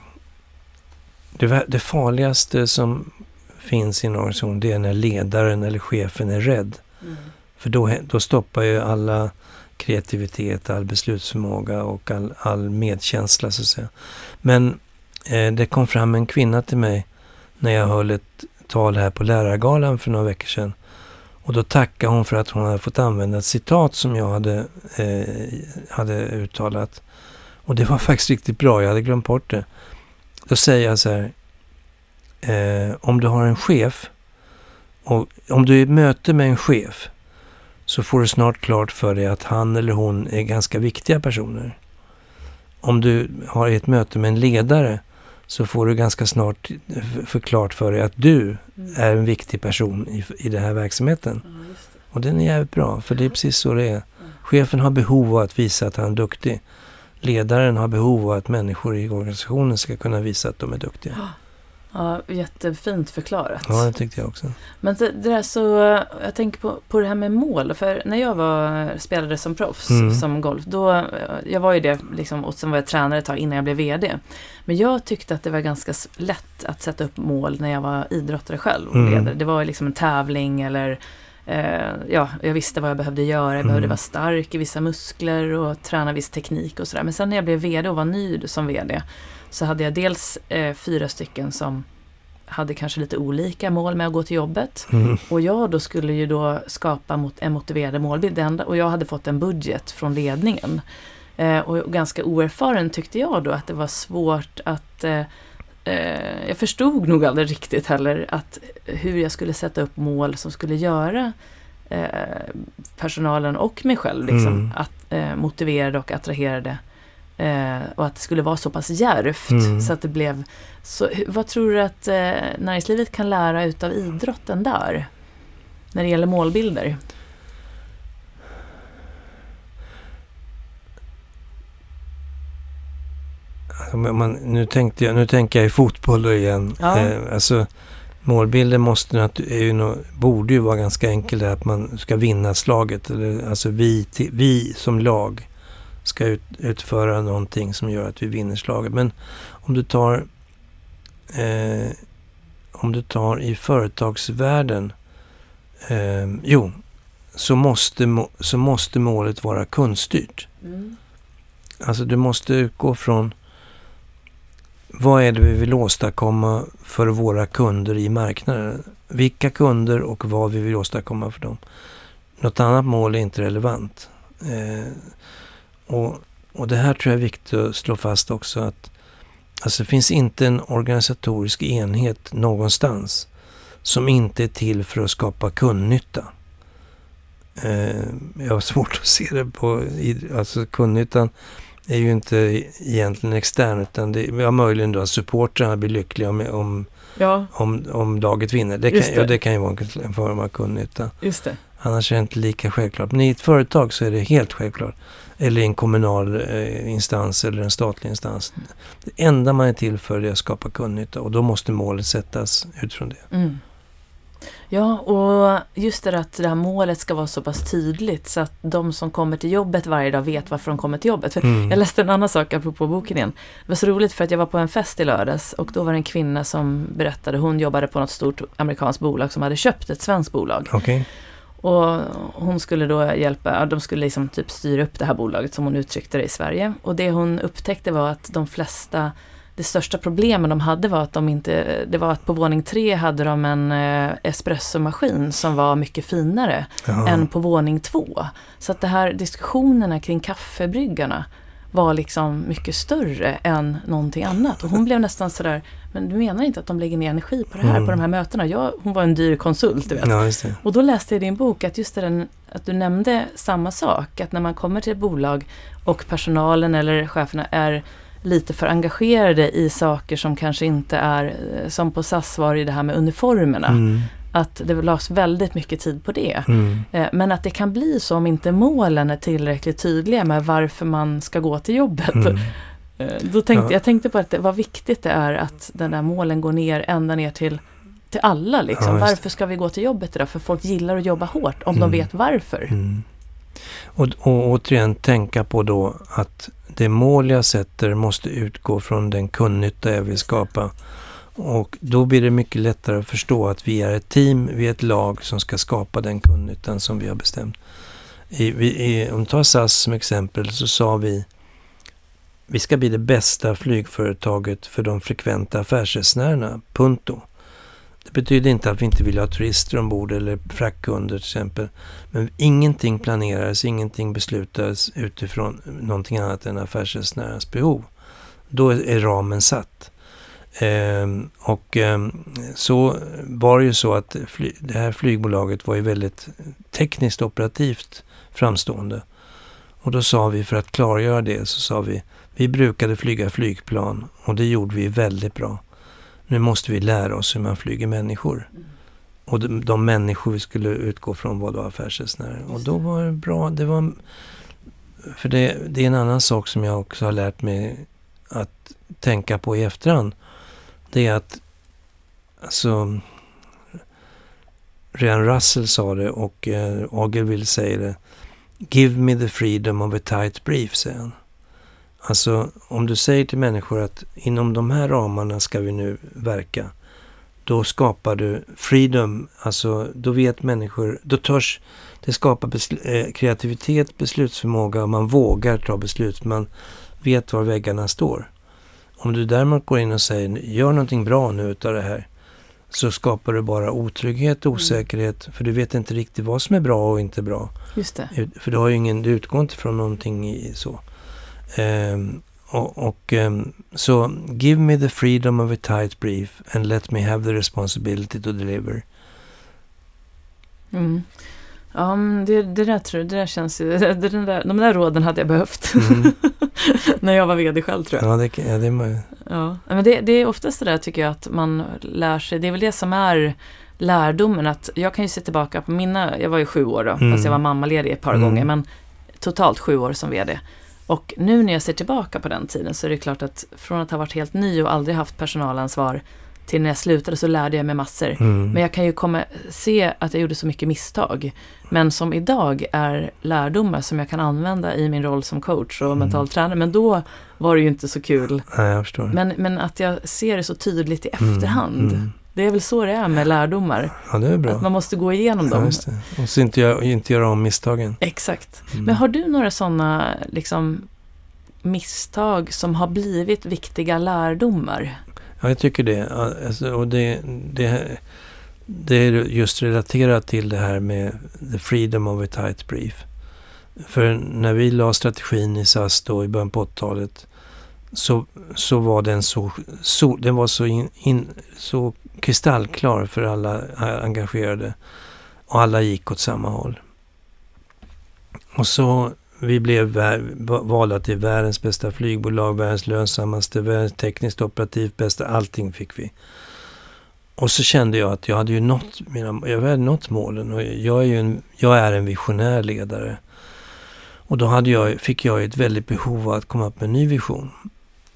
det, det farligaste som finns i en organisation det är när ledaren eller chefen är rädd.
Mm.
För då, då stoppar ju alla kreativitet, all beslutsförmåga och all, all medkänsla så att säga. Men eh, det kom fram en kvinna till mig när jag höll ett tal här på lärargalan för några veckor sedan. Och då tackade hon för att hon hade fått använda ett citat som jag hade, eh, hade uttalat. Och det var *laughs* faktiskt riktigt bra, jag hade glömt bort det. Då säger jag så här. Eh, om du har en chef och om du är i möte med en chef så får du snart klart för dig att han eller hon är ganska viktiga personer. Om du har ett möte med en ledare så får du ganska snart förklart för dig att du
Mm.
är en viktig person i, i den här verksamheten. Och den är jävligt bra, för det är precis så det är. Chefen har behov av att visa att han är duktig. Ledaren har behov av att människor i organisationen ska kunna visa att de är duktiga.
Ja, jättefint förklarat.
Ja, det tyckte jag också.
Men det, det där så, jag tänker på, på det här med mål. För när jag var, spelade som proffs,
Mm.
som golf, då, eh, jag var ju det liksom, och sen var jag tränare ett tag innan jag blev VD. Men jag tyckte att det var ganska lätt att sätta upp mål när jag var idrottare själv och
Mm.
ledare. Det var liksom en tävling eller eh, ja, jag visste vad jag behövde göra. Jag behövde
Mm.
vara stark i vissa muskler och träna viss teknik och sådär. Men sen när jag blev VD och var ny som VD så hade jag dels eh, fyra stycken som hade kanske lite olika mål med att gå till jobbet.
Mm.
Och jag då skulle ju då skapa mot en motiverad målbild. Och jag hade fått en budget från ledningen. Eh, och ganska oerfaren tyckte jag då att det var svårt att eh, eh, jag förstod nog aldrig riktigt heller att hur jag skulle sätta upp mål som skulle göra eh, personalen och mig själv liksom,
Mm.
att, eh, motiverade och attraherade. Eh, och att det skulle vara så pass djärvt
Mm.
så att det blev så, vad tror du att eh, näringslivet kan lära utav idrotten där? När det gäller målbilder?
Man, nu, tänkte jag, nu tänker jag i fotboll igen.
Ja.
Eh, alltså, målbilden måste, är ju nå- borde ju vara ganska enkel där, att man ska vinna slaget. Eller, alltså vi, vi som lag ska ut, utföra någonting som gör att vi vinner slaget. Men om du tar, eh, om du tar i företagsvärlden, eh, jo, så måste, må- så måste målet vara kundstyrt. Alltså du måste utgå från vad är det vi vill åstadkomma för våra kunder i marknaden? Vilka kunder och vad vi vill åstadkomma för dem. Något annat mål är inte relevant. Eh, och, och det här tror jag är viktigt att slå fast också att alltså det finns inte en organisatorisk enhet någonstans som inte är till för att skapa kundnytta. Eh, jag har svårt att se det på, alltså kundnyttan är ju inte egentligen extern utan det ja, möjligen då att supportrarna blir lyckliga om, om,
Ja,
om, om laget vinner. Det kan,
det.
Ja, det kan ju vara en form av kundnytta.
just det.
Annars är det inte lika självklart. Men i ett företag så är det helt självklart. Eller i en kommunal eh, instans eller en statlig instans. Det enda man är till för är att skapa kundnytta och då måste målet sättas utifrån det.
Mm. Ja, och just det att det här målet ska vara så pass tydligt så att de som kommer till jobbet varje dag vet varför de kommer till jobbet. För
Mm.
Jag läste en annan sak apropå boken igen. Det var så roligt för att jag var på en fest i lördags och då var det en kvinna som berättade, hon jobbade på något stort amerikanskt bolag som hade köpt ett svenskt bolag.
Okej.
Och hon skulle då hjälpa, ja, de skulle liksom typ styra upp det här bolaget som hon uttryckte det i Sverige. Och det hon upptäckte var att de flesta, det största problemen de hade var att de inte, det var att på våning tre hade de en eh, espressomaskin som var mycket finare
Jaha.
än på våning två. Så att det här diskussionerna kring kaffebryggarna var liksom mycket större än någonting annat. Och hon blev nästan sådär, men du menar inte att de lägger ner energi på det här,
Mm.
på de här mötena? Jag, hon var en dyr konsult, du vet.
Ja, det.
Och då läste jag i din bok att just det, den, att du nämnde samma sak. Att när man kommer till ett bolag och personalen eller cheferna är lite för engagerade i saker som kanske inte är, eh, som på SAS var i det här med uniformerna.
Mm,
Att det lades väldigt mycket tid på det.
mm,
Eh, Men att det kan bli så om inte målen är tillräckligt tydliga med varför man ska gå till jobbet.
mm. *laughs*
Eh, Då tänkte,
Ja.
Jag tänkte på att det, vad viktigt det är att den där målen går ner ända ner till, till alla. Liksom.
Ja,
varför ska vi gå till jobbet idag? För folk gillar att jobba hårt om
Mm.
de vet varför.
Mm. Och, och återigen tänka på då att det mål jag sätter måste utgå från den kundnytta jag vill skapa. Och då blir det mycket lättare att förstå att vi är ett team, vi är ett lag som ska skapa den kundnyttan som vi har bestämt. I, vi, i, om vi tar SAS som exempel så sa vi vi ska bli det bästa flygföretaget för de frekventa affärsresenärerna, punto. Det betyder inte att vi inte vill ha turister ombord eller fraktkunder till exempel. Men ingenting planerades, ingenting beslutades utifrån någonting annat än affärsresenärernas behov. Då är ramen satt. Ehm, och ehm, så var det ju så att fly, det här flygbolaget var ju väldigt tekniskt operativt framstående. Och då sa vi, för att klargöra det, så sa vi, vi brukade flyga flygplan och det gjorde vi väldigt bra. Nu måste vi lära oss hur man flyger människor. Och de, de människor vi skulle utgå från var då affärsresenärer. Och då var det bra. Det var, för det, det är en annan sak som jag också har lärt mig att tänka på i efterhand. Det är att, alltså, Ryan Russell sa det och eh, Ogilvy säger det. Give me the freedom of a tight brief, säger han. Alltså, om du säger till människor att inom de här ramarna ska vi nu verka. Då skapar du freedom, alltså då vet människor, då törs det skapar besl- eh, kreativitet, beslutsförmåga och man vågar ta beslut. Man vet var väggarna står. Om du däremot går in och säger gör någonting bra nu utav det här så skapar du bara otrygghet och osäkerhet för du vet inte riktigt vad som är bra och inte bra.
Just det.
För du har ju ingen, du utgår inte från någonting i så. Ehm, och och ehm, så give me the freedom of a tight brief and let me have the responsibility to deliver.
Mm. Ja, det, det där tror jag, det där känns ju, *laughs* det, den där, de där råden hade jag behövt.
Mm. *laughs*
När jag var VD själv tror jag.
Ja, det, ja, det är
Ja, men det, det är oftast det där tycker jag att man lär sig. Det är väl det som är lärdomen. Att jag kan ju se tillbaka på mina, jag var ju sju år då,
Mm.
fast jag var mammaledig ett par
Mm.
gånger. Men totalt sju år som VD. Och nu när jag ser tillbaka på den tiden så är det klart att från att ha varit helt ny och aldrig haft personalansvar till när jag slutade så lärde jag mig massor.
mm.
Men jag kan ju komma, se att jag gjorde så mycket misstag. Men som idag är lärdomar som jag kan använda i min roll som coach och
Mm.
mental tränare. Men då var det ju inte så kul.
Nej, jag förstår.
Men, men att jag ser det så tydligt i
Mm,
efterhand.
mm.
Det är väl så det är med lärdomar.
Ja, det är bra.
Att man måste gå igenom
ja,
dem.
det. Och så inte, inte göra om misstagen.
Exakt.
Mm.
Men har du några sådana liksom, misstag som har blivit viktiga lärdomar?
Ja, jag tycker det. Alltså, och det, det. Det är just relaterat till det här med the freedom of a tight brief. För när vi la strategin i SAS då i början på 80-talet så, så var den så, så, den var så, in, in, så kristallklar för alla engagerade. Och alla gick åt samma håll. Och så vi blev valda till världens bästa flygbolag, världens lönsammaste, världens tekniskt operativt bästa. Allting fick vi. Och så kände jag att jag hade ju nått, mina, jag hade nått målen och jag är ju en, jag är en visionär ledare. Och då hade jag, fick jag ett väldigt behov av att komma upp med en ny vision.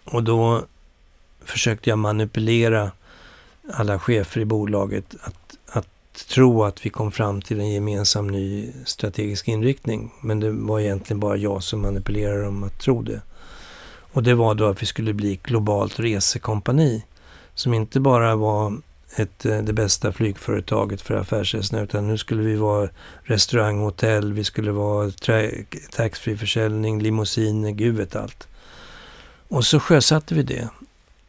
Och då försökte jag manipulera alla chefer i bolaget att tro att vi kom fram till en gemensam ny strategisk inriktning. Men det var egentligen bara jag som manipulerade dem att tro det. Och det var då att vi skulle bli ett globalt resekompani. Som inte bara var ett, eh, det bästa flygföretaget för affärsresorna utan nu skulle vi vara restaurang, hotell, vi skulle vara taxfree-försäljning, limousiner, gud vet allt. Och så sjösatte vi det.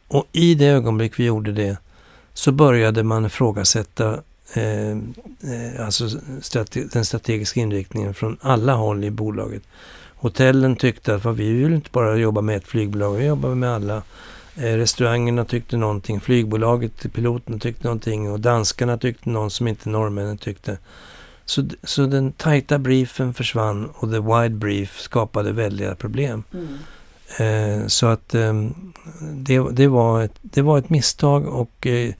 Och i det ögonblick vi gjorde det så började man ifrågasätta eh, eh, alltså strate den strategiska inriktningen från alla håll i bolaget. Hotellen tyckte att vi vill inte bara jobba med ett flygbolag, vi jobbar med alla. Eh, restaurangerna tyckte någonting, flygbolaget, piloterna tyckte någonting och danskarna tyckte någon som inte norrmännen tyckte. Så, så den tajta briefen försvann och the wide brief skapade väldiga problem. Mm. Eh, så att eh, det, det, var ett, det var ett misstag och eh,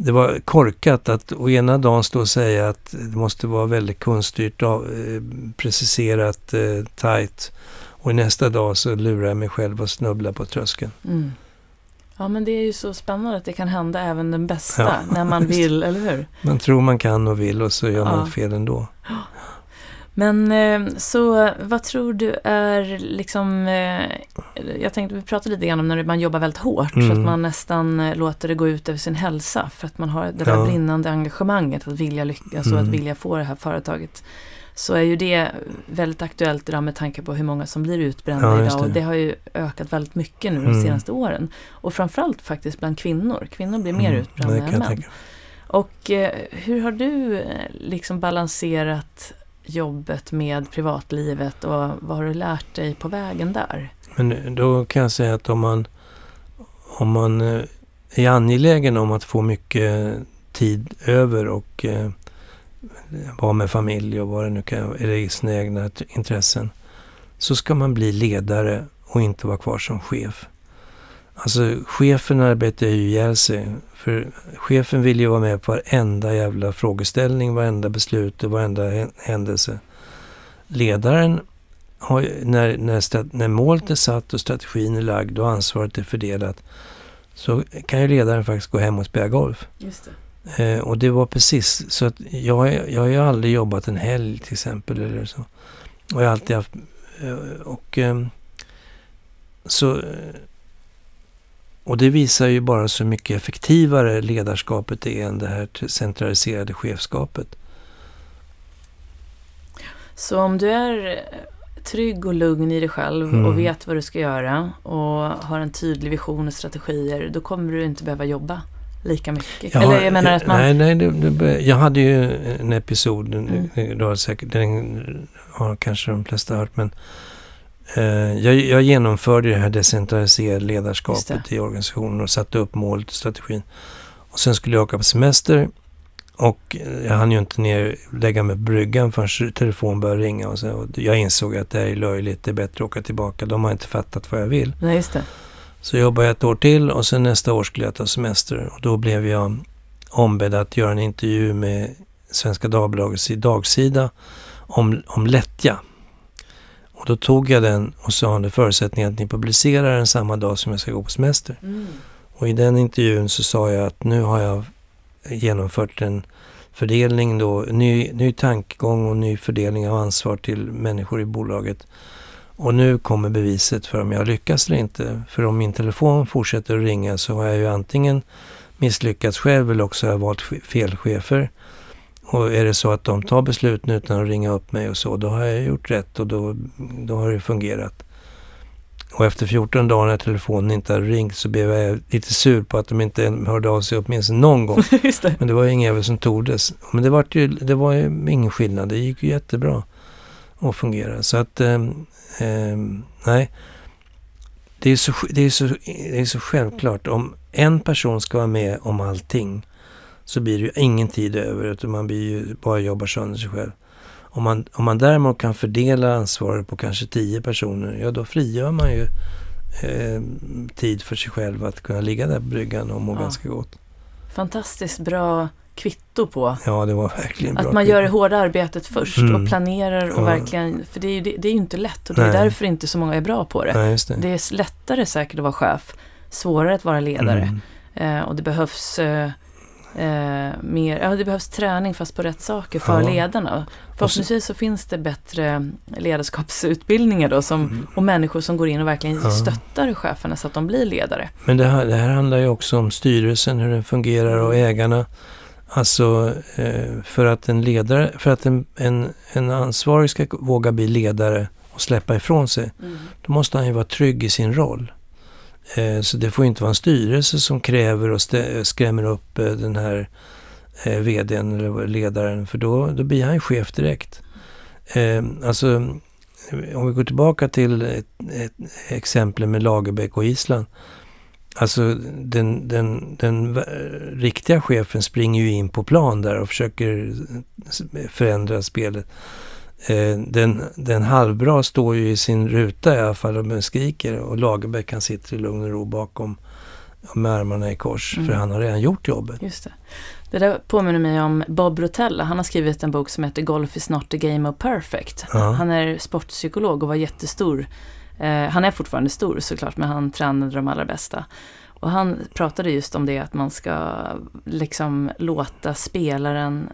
det var korkat att å ena dagen stå och säga att det måste vara väldigt konststyrt, av, eh, preciserat, eh, tajt. Och nästa dag så lurar jag mig själv och snubblar på tröskeln. Mm.
Ja men det är ju så spännande att det kan hända även den bästa ja, när man *laughs* vill, eller hur?
Man tror man kan och vill och så gör ja. man fel ändå. *gasps*
Men eh, så vad tror du är liksom, eh, jag tänkte vi pratade lite grann om när man jobbar väldigt hårt mm. så att man nästan eh, låter det gå ut över sin hälsa för att man har det där ja. brinnande engagemanget att vilja lyckas mm. och att vilja få det här företaget. Så är ju det väldigt aktuellt idag med tanke på hur många som blir utbrända ja, idag och det har ju ökat väldigt mycket nu de mm. senaste åren. Och framförallt faktiskt bland kvinnor. Kvinnor blir mer mm. utbrända än män. Och eh, hur har du liksom balanserat jobbet med privatlivet och vad har du lärt dig på vägen där?
Men då kan jag säga att om man, om man eh, är angelägen om att få mycket tid över och eh, vara med familj och vad det nu kan eller i sina egna intressen, så ska man bli ledare och inte vara kvar som chef. Alltså chefen arbetar ju ihjäl sig. För chefen vill ju vara med på varenda jävla frågeställning, varenda beslut och varenda händelse. Ledaren har, när, när, när målet är satt och strategin är lagd och ansvaret är fördelat så kan ju ledaren faktiskt gå hem och spela golf. Just det. Eh, och det var precis så att jag, jag har ju aldrig jobbat en helg till exempel eller så. Och jag har alltid haft... Eh, och eh, så och det visar ju bara så mycket effektivare ledarskapet är än det här centraliserade chefskapet.
Så om du är trygg och lugn i dig själv mm. och vet vad du ska göra och har en tydlig vision och strategier, då kommer du inte behöva jobba lika mycket.
Ja, Eller jag menar att man... Nej, nej det, det, jag hade ju en episod, mm. säkert, den har kanske de flesta hört, men Eh, jag, jag genomförde det här decentraliserade ledarskapet i organisationen och satte upp målet och strategin. Och sen skulle jag åka på semester och jag hann ju inte ner lägga mig på bryggan förrän telefon började ringa. Och, så, och jag insåg att det här är löjligt, det är bättre att åka tillbaka. De har inte fattat vad jag vill.
Nej, just det.
Så jag jobbade ett år till och sen nästa år skulle jag ta semester. Och då blev jag ombedd att göra en intervju med Svenska Dagbladets dagsida om, om lättja. Och då tog jag den och sa under förutsättning att ni publicerar den samma dag som jag ska gå på semester. Mm. Och i den intervjun så sa jag att nu har jag genomfört en fördelning då, ny, ny tankegång och ny fördelning av ansvar till människor i bolaget. Och nu kommer beviset för om jag lyckas eller inte. För om min telefon fortsätter att ringa så har jag ju antingen misslyckats själv eller också har jag valt fel chefer. Och är det så att de tar besluten utan att ringa upp mig och så, då har jag gjort rätt och då, då har det fungerat. Och efter 14 dagar när telefonen inte hade ringt så blev jag lite sur på att de inte hörde av sig åtminstone någon gång. *laughs* det. Men det var ju ingen jävel som tordes. Men det var ju, det var ju ingen skillnad. Det gick ju jättebra att fungera. Så att, eh, eh, nej. Det är, så, det, är så, det är så självklart. Om en person ska vara med om allting så blir det ju ingen tid över utan man blir ju bara jobbar sönder sig själv. Om man, om man däremot kan fördela ansvaret på kanske tio personer, ja då frigör man ju eh, tid för sig själv att kunna ligga där på bryggan och må ja. ganska gott.
Fantastiskt bra kvitto på.
Ja, det var verkligen
bra. Att man gör det hårda arbetet först mm. och planerar och ja. verkligen, för det är ju det, det är inte lätt och det Nej. är därför inte så många är bra på det.
Nej, det.
det. är lättare säkert att vara chef, svårare att vara ledare. Mm. Eh, och det behövs eh, eh, mer, ja det behövs träning fast på rätt saker för ja. ledarna. Förhoppningsvis så finns det bättre ledarskapsutbildningar då som, mm. och människor som går in och verkligen ja. stöttar cheferna så att de blir ledare.
Men det här, det här handlar ju också om styrelsen, hur den fungerar och ägarna. Alltså eh, för att en ledare, för att en, en, en ansvarig ska våga bli ledare och släppa ifrån sig, mm. då måste han ju vara trygg i sin roll. Eh, så det får inte vara en styrelse som kräver och skrämmer upp eh, den här eh, vdn eller ledaren för då, då blir han chef direkt. Alltså om vi går tillbaka till ett, ett exempel med Lagerbäck och Island. Alltså den, den, den riktiga chefen springer ju in på plan där och försöker förändra spelet. Eh, den, den halvbra står ju i sin ruta i alla fall och skriker och Lagerbäck han sitter i lugn och ro bakom med armarna i kors mm. för han har redan gjort jobbet.
Just det. det där påminner mig om Bob Rotella. Han har skrivit en bok som heter Golf is not a game of perfect. Ja. Han är sportpsykolog och var jättestor. Eh, han är fortfarande stor såklart men han tränade de allra bästa. Och han pratade just om det att man ska liksom låta spelaren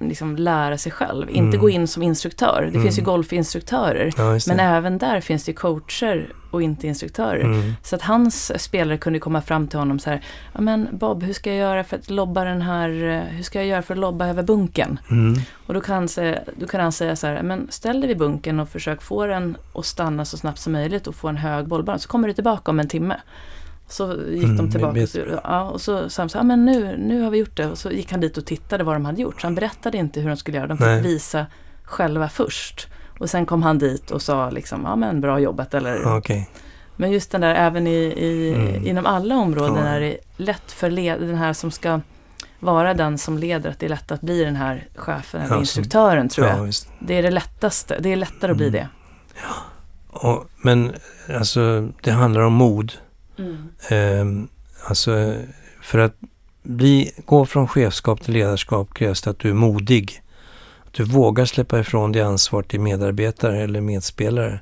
liksom lära sig själv, inte mm. gå in som instruktör. Det mm. finns ju mm. golfinstruktörer, ja, men även där finns det coacher och inte instruktörer. Mm. Så att hans spelare kunde komma fram till honom så här, ja men Bob, hur ska jag göra för att lobba den här, hur ska jag göra för att lobba över bunken? Mm. Och då kan, han säga, då kan han säga så här, men ställ dig vid bunken och försök få den att stanna så snabbt som möjligt och få en hög bollbana, så kommer du tillbaka om en timme. Så gick mm, de tillbaka och, så, ja, och så sa de så här, men nu, nu har vi gjort det. Och så gick han dit och tittade vad de hade gjort. Så han berättade inte hur de skulle göra. De fick Nej. visa själva först. Och sen kom han dit och sa liksom, ja men bra jobbat eller
okay.
Men just den där, även i, i mm. inom alla områden ja. är det lätt för led, den här som ska vara den som leder, att det är lätt att bli den här chefen eller ja, instruktören tror jag. Just. Det är det lättaste, det är lättare att bli mm. det.
Ja. Och, men alltså det handlar om mod. Mm. Eh, alltså för att bli, gå från chefskap till ledarskap krävs det att du är modig. Att du vågar släppa ifrån dig ansvar till medarbetare eller medspelare.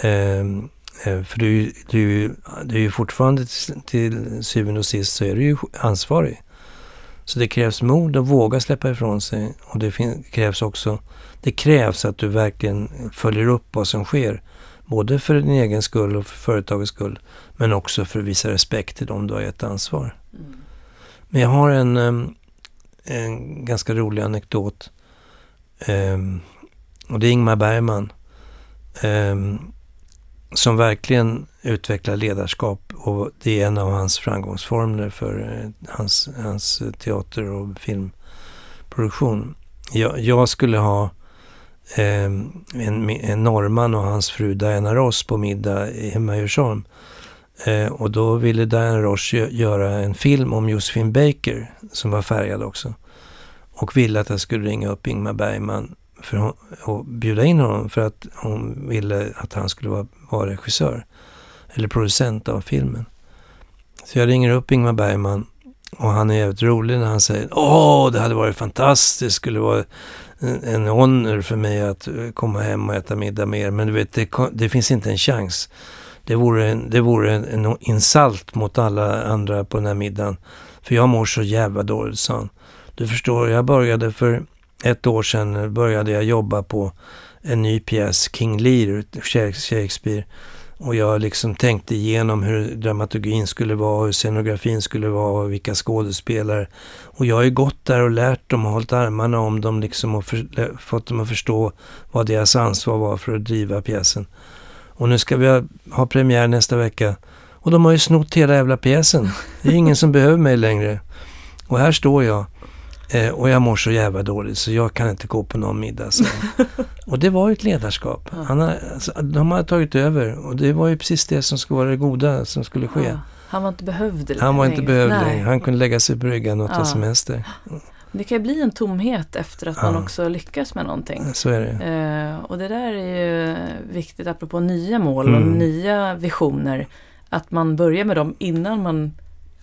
Ehm, eh, för du, du, du är ju fortfarande till, till syvende och sist så är du ju ansvarig. Så det krävs mod att våga släppa ifrån sig och det krävs också det krävs att du verkligen följer upp vad som sker. Både för din egen skull och för företagets skull. Men också för att visa respekt till dem du har gett ansvar. Mm. Men jag har en, en ganska rolig anekdot. Um, och det är Ingmar Bergman. Um, som verkligen utvecklar ledarskap och det är en av hans framgångsformler för eh, hans, hans teater och filmproduktion. Jag, jag skulle ha Eh, en, en norrman och hans fru Diana Ross på middag hemma i Djursholm. Eh, och då ville Diana Ross göra en film om Josephine Baker som var färgad också. Och ville att jag skulle ringa upp Ingmar Bergman för hon, och bjuda in honom för att hon ville att han skulle vara, vara regissör. Eller producent av filmen. Så jag ringer upp Ingmar Bergman och han är jävligt rolig när han säger Åh, det hade varit fantastiskt, det skulle vara en honor för mig att eh, komma hem och äta middag med er. Men du vet, det, det finns inte en chans. Det vore, en, det vore en, en insult mot alla andra på den här middagen. För jag mår så jävla dåligt, sa han. Du förstår, jag började för ett år sedan eh, började jag jobba på en ny pjäs, King Lear, Shakespeare. Och jag liksom tänkte igenom hur dramaturgin skulle vara, hur scenografin skulle vara och vilka skådespelare. Och jag har ju gått där och lärt dem och hållit armarna om dem liksom och för, fått dem att förstå vad deras ansvar var för att driva pjäsen. Och nu ska vi ha, ha premiär nästa vecka. Och de har ju snott hela jävla pjäsen. Det är ingen som behöver mig längre. Och här står jag. Eh, och jag mår så jävla dåligt så jag kan inte gå på någon middag. Så. *laughs* och det var ju ett ledarskap. Han har, alltså, de har tagit över och det var ju precis det som skulle vara det goda som skulle ske. Ja.
Han var inte behövd längre.
Han var inte behövd längre. Han kunde lägga sig på ryggen och ta ja. semester.
Det kan ju bli en tomhet efter att ja. man också lyckas med någonting.
Så är det.
Eh, och det där är ju viktigt apropå nya mål och mm. nya visioner. Att man börjar med dem innan man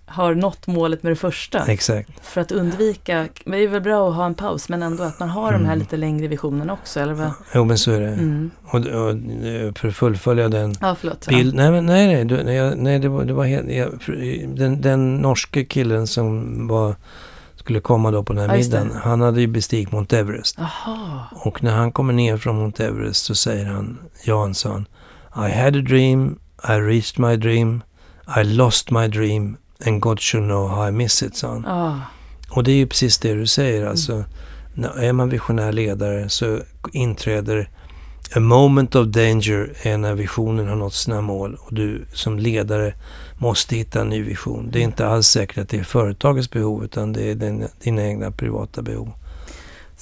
har nått målet med det första.
Exakt.
För att undvika, det är väl bra att ha en paus men ändå att man har mm. de här mm. lite längre visionerna också. Eller vad?
Jo men så är det. Mm. Och, och, för att fullfölja den
ja, förlåt,
bild, ja. nej, men, nej, nej, du, nej, nej, det var, det var helt, jag, den, den norske killen som var skulle komma då på den här ja, middagen. Han hade ju bestigit Mount Everest.
Aha.
Och när han kommer ner från Mount Everest så säger han, Jansson, I had a dream, I reached my dream, I lost my dream and God should know how I miss it, sa han.
Ah.
Och det är ju precis det du säger. Alltså, mm. när, är man visionär ledare så inträder a moment of danger är när visionen har nått sina mål och du som ledare måste hitta en ny vision. Det är inte alls säkert att det är företagets behov utan det är din, dina egna privata behov.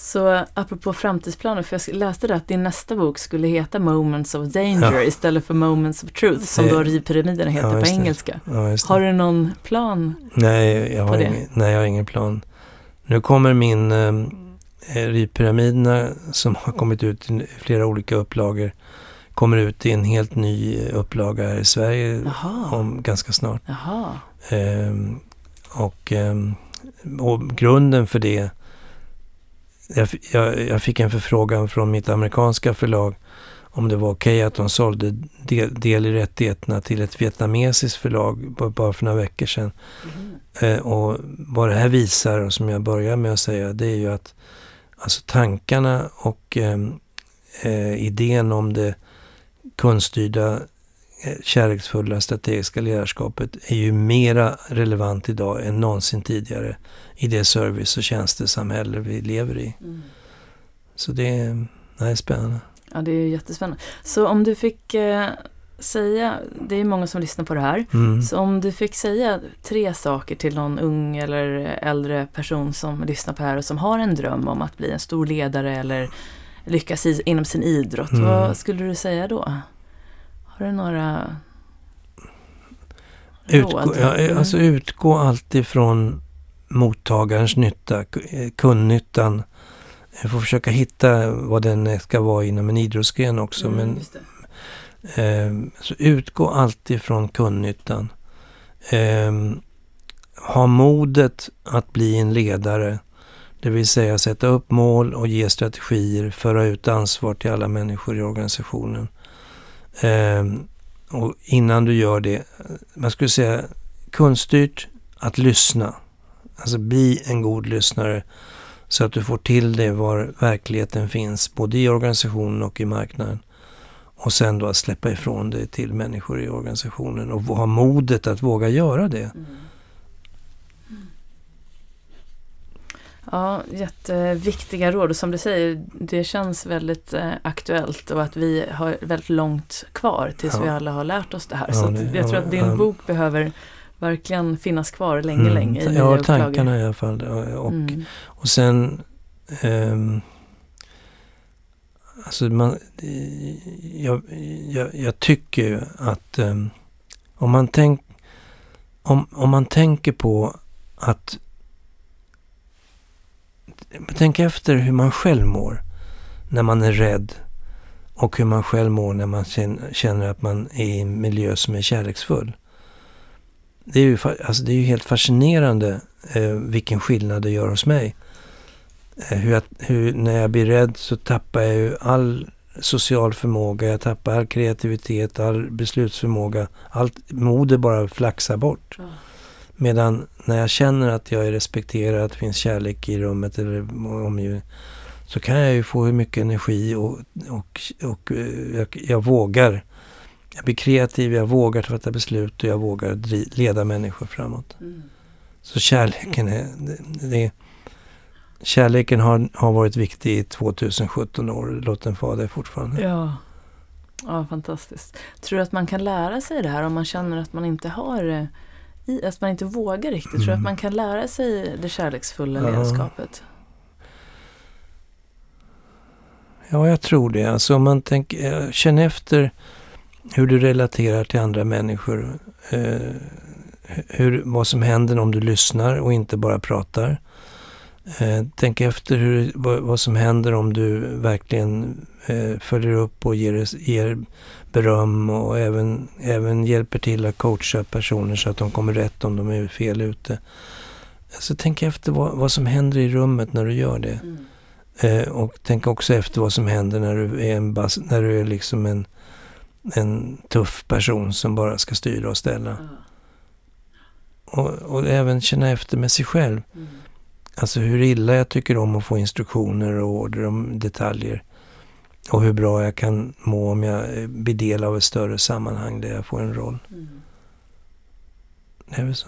Så apropå framtidsplaner, för jag läste det att din nästa bok skulle heta Moments of Danger ja. istället för Moments of Truth, som det, då rivpyramiderna heter ja, på engelska.
Ja,
har du någon plan
nej, jag har
på
ingen, nej, jag har ingen plan. Nu kommer min ehm, eh, rivpyramiderna som har kommit ut i flera olika upplagor kommer ut i en helt ny upplaga här i Sverige om ganska snart. Ehm, och, ehm, och grunden för det jag, jag, jag, fick en förfrågan från mitt amerikanska förlag om det var okej okay att de sålde del, del, i rättigheterna till ett vietnamesiskt förlag bara för några veckor sedan. Mm. Eh, och vad det här visar, och som jag börjar med att säga, det är ju att alltså tankarna och ehm, eh, idén om det kundstyrda, eh, kärleksfulla, strategiska ledarskapet är ju mera relevant idag än någonsin tidigare i det service och tjänstesamhälle vi lever i. Mm. Så det är, det är spännande.
Ja, det är jättespännande. Så om du fick eh, säga, det är många som lyssnar på det här, mm. så om du fick säga tre saker till någon ung eller äldre person som lyssnar på det här och som har en dröm om att bli en stor ledare eller lyckas i, inom sin idrott, mm. vad skulle du säga då? Har du några
utgå? Ja, alltså utgå alltid från mottagarens nytta, kundnyttan. Jag får försöka hitta vad den ska vara inom en idrottsgren också. Mm, men, eh, så utgå alltid från kundnyttan. Eh, ha modet att bli en ledare. Det vill säga sätta upp mål och ge strategier, föra ut ansvar till alla människor i organisationen. Eh, och innan du gör det, man skulle säga kundstyrt, att lyssna. Alltså bli en god lyssnare så att du får till dig var verkligheten finns, både i organisationen och i marknaden. Och sen då att släppa ifrån det till människor i organisationen och ha modet att våga göra det. Mm.
Ja, jätteviktiga råd och som du säger, det känns väldigt eh, aktuellt och att vi har väldigt långt kvar tills ja. vi alla har lärt oss det här. Ja, så det, jag tror att din bok behöver verkligen finnas kvar länge, mm. länge i
Ja, tankarna i alla fall. Och, mm. och sen um, Alltså man, jag, jag, jag tycker att um, om, man tänk, om, om man tänker på att Tänk efter hur man själv mår när man är rädd och hur man själv mår när man känner att man är i en miljö som är kärleksfull det är ju, alltså det är ju helt fascinerande eh, vilken skillnad det gör hos mig. Eh, hur, jag, hur när jag blir rädd så tappar jag ju all social förmåga, jag tappar all kreativitet, all beslutsförmåga. Allt modet bara flaxar bort. Mm. Medan när jag känner att jag är respekterad, att det finns kärlek i rummet eller omgivningen, så kan jag ju få hur mycket energi och, och, och eh, jag, jag vågar jag blir kreativ, jag vågar fatta beslut och jag vågar leda människor framåt. Mm. Så kärleken är, det, det, kärleken har, har varit viktig i 2017 år. Låt den vara det fortfarande.
Ja. ja, fantastiskt. Tror du att man kan lära sig det här om man känner att man inte har eh, i, att man inte vågar riktigt? Mm. Tror att man kan lära sig det kärleksfulla ja. ledarskapet?
Ja, jag tror det. Alltså om man tänker, eh, känn efter hur du relaterar till andra människor. Eh, hur, vad som händer om du lyssnar och inte bara pratar. Eh, tänk efter hur, vad, vad, som händer om du verkligen eh, följer upp och ger, ger beröm och även, även hjälper till att coacha personer så att de kommer rätt om de är fel ute. Så tänk efter vad, vad som händer i rummet när du gör det. Mm. Eh, och tänk också efter vad som händer när du är, en bas, när du är liksom en en tuff person som bara ska styra och ställa. Mm. Och, och, även känna efter med sig själv. Mm. Alltså hur illa jag tycker om att få instruktioner och order om detaljer. Och hur bra jag kan må om jag blir del av ett större sammanhang där jag får en roll. Mm. Det är väl så.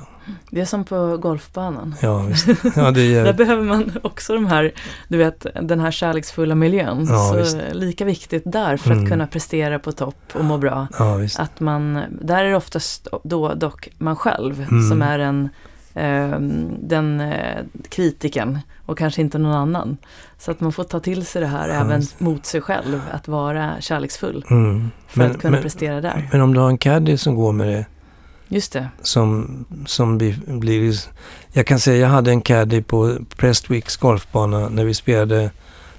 Det är som på golfbanan.
Ja, visst. Ja, det är... *laughs*
Där behöver man också de här, du vet, den här kärleksfulla miljön. Ja, så visst. lika viktigt där för mm. att kunna prestera på topp och må bra.
Ja,
att man, där är det oftast då dock man själv mm. som är en eh, den eh, kritiken och kanske inte någon annan. Så att man får ta till sig det här
Ja,
även
just
mot sig själv, att vara kärleksfull
Mm.
för
Men,
att kunna
men,
prestera där.
men om du har en caddy som går med det
Just det.
som, som blir. Jag kan säga jag hade en caddy på Prestwicks golfbana när vi spelade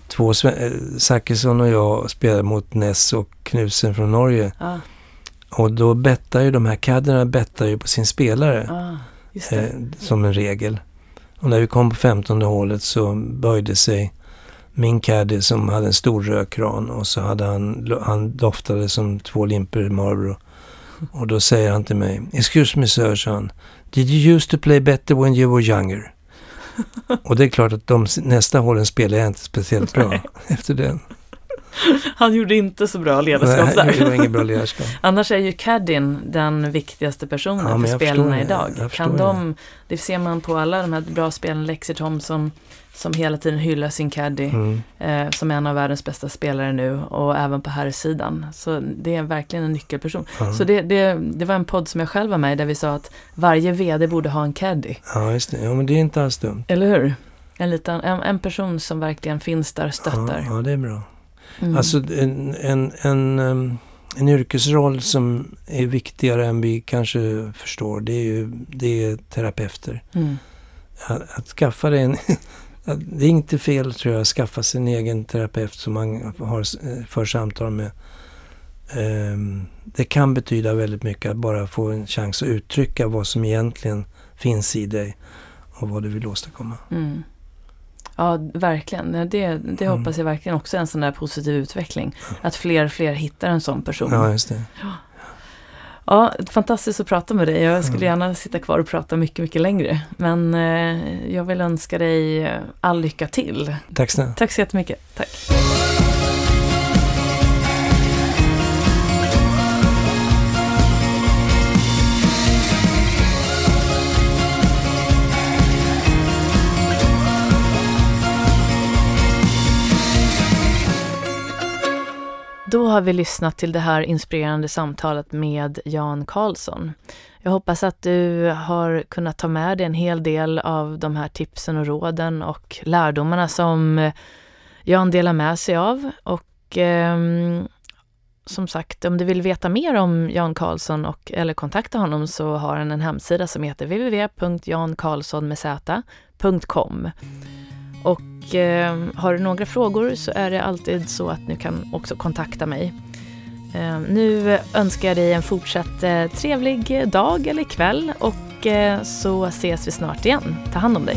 två... eh, Zachrisson och jag spelade mot Ness och Knudsen från Norge.
Ja,
Och då bettar ju de här caddyerna bettar ju på sin spelare
ah,
eh, som en regel. Och när vi kom på 15 hålet så böjde sig min caddy som hade en stor rökran och så hade han, han doftade som två limper Marlboro. Och då säger han till mig, excuse me sir, sa han, did you used to play better when you were younger? *laughs* och det är klart att de nästa hålen spelade jag inte speciellt bra
Nej. *laughs*
efter den.
Han gjorde inte så bra ledarskap
Nej, det var inget bra ledarskap. *laughs*
Annars är ju caddien den viktigaste personen
Ja,
för spelarna idag. Kan de, det ser man på alla de här bra spelarna, Lexi Thompson som hela tiden hyllar sin caddy
Mm.
eh, som en av världens bästa spelare nu och även på här sidan. Så det är verkligen en nyckelperson.
Ja.
Så det, det, det var en podd som jag själv var med i där vi sa att varje VD borde ha en caddy.
ja, just det. Ja, men det är inte alls dumt.
Eller hur? En, liten, en, en person som verkligen finns där och stöttar.
Ja, ja, det är bra.
Mm.
Alltså en, en, en, en yrkesroll som är viktigare än vi kanske förstår, det är ju det är terapeuter.
Mm.
Att, att skaffa dig en... *laughs* det är inte fel tror jag, att skaffa sig en egen terapeut som man har, eh, för samtal med. Ehm, det kan betyda väldigt mycket att bara få en chans att uttrycka vad som egentligen finns i dig och vad du vill åstadkomma.
Mm. Ja, verkligen. Det, det
Mm.
hoppas jag verkligen också är en sån där positiv utveckling. Att fler och fler hittar en sån person.
Ja, just det.
Ja, fantastiskt att prata med dig. Jag skulle
Mm.
gärna sitta kvar och prata mycket, mycket längre. Men eh, jag vill önska dig all lycka till.
Tack snälla.
Tack så jättemycket. Tack. Då har vi lyssnat till det här inspirerande samtalet med Jan Karlsson. Jag hoppas att du har kunnat ta med dig en hel del av de här tipsen och råden och lärdomarna som Jan delar med sig av. Och eh, som sagt, om du vill veta mer om Jan Karlsson och, eller kontakta honom så har han en hemsida som heter www.jankarlsson.com. Och eh, har du några frågor så är det alltid så att du kan också kontakta mig. Eh, nu önskar jag dig en fortsatt eh, trevlig dag eller kväll och eh, så ses vi snart igen. Ta hand om dig.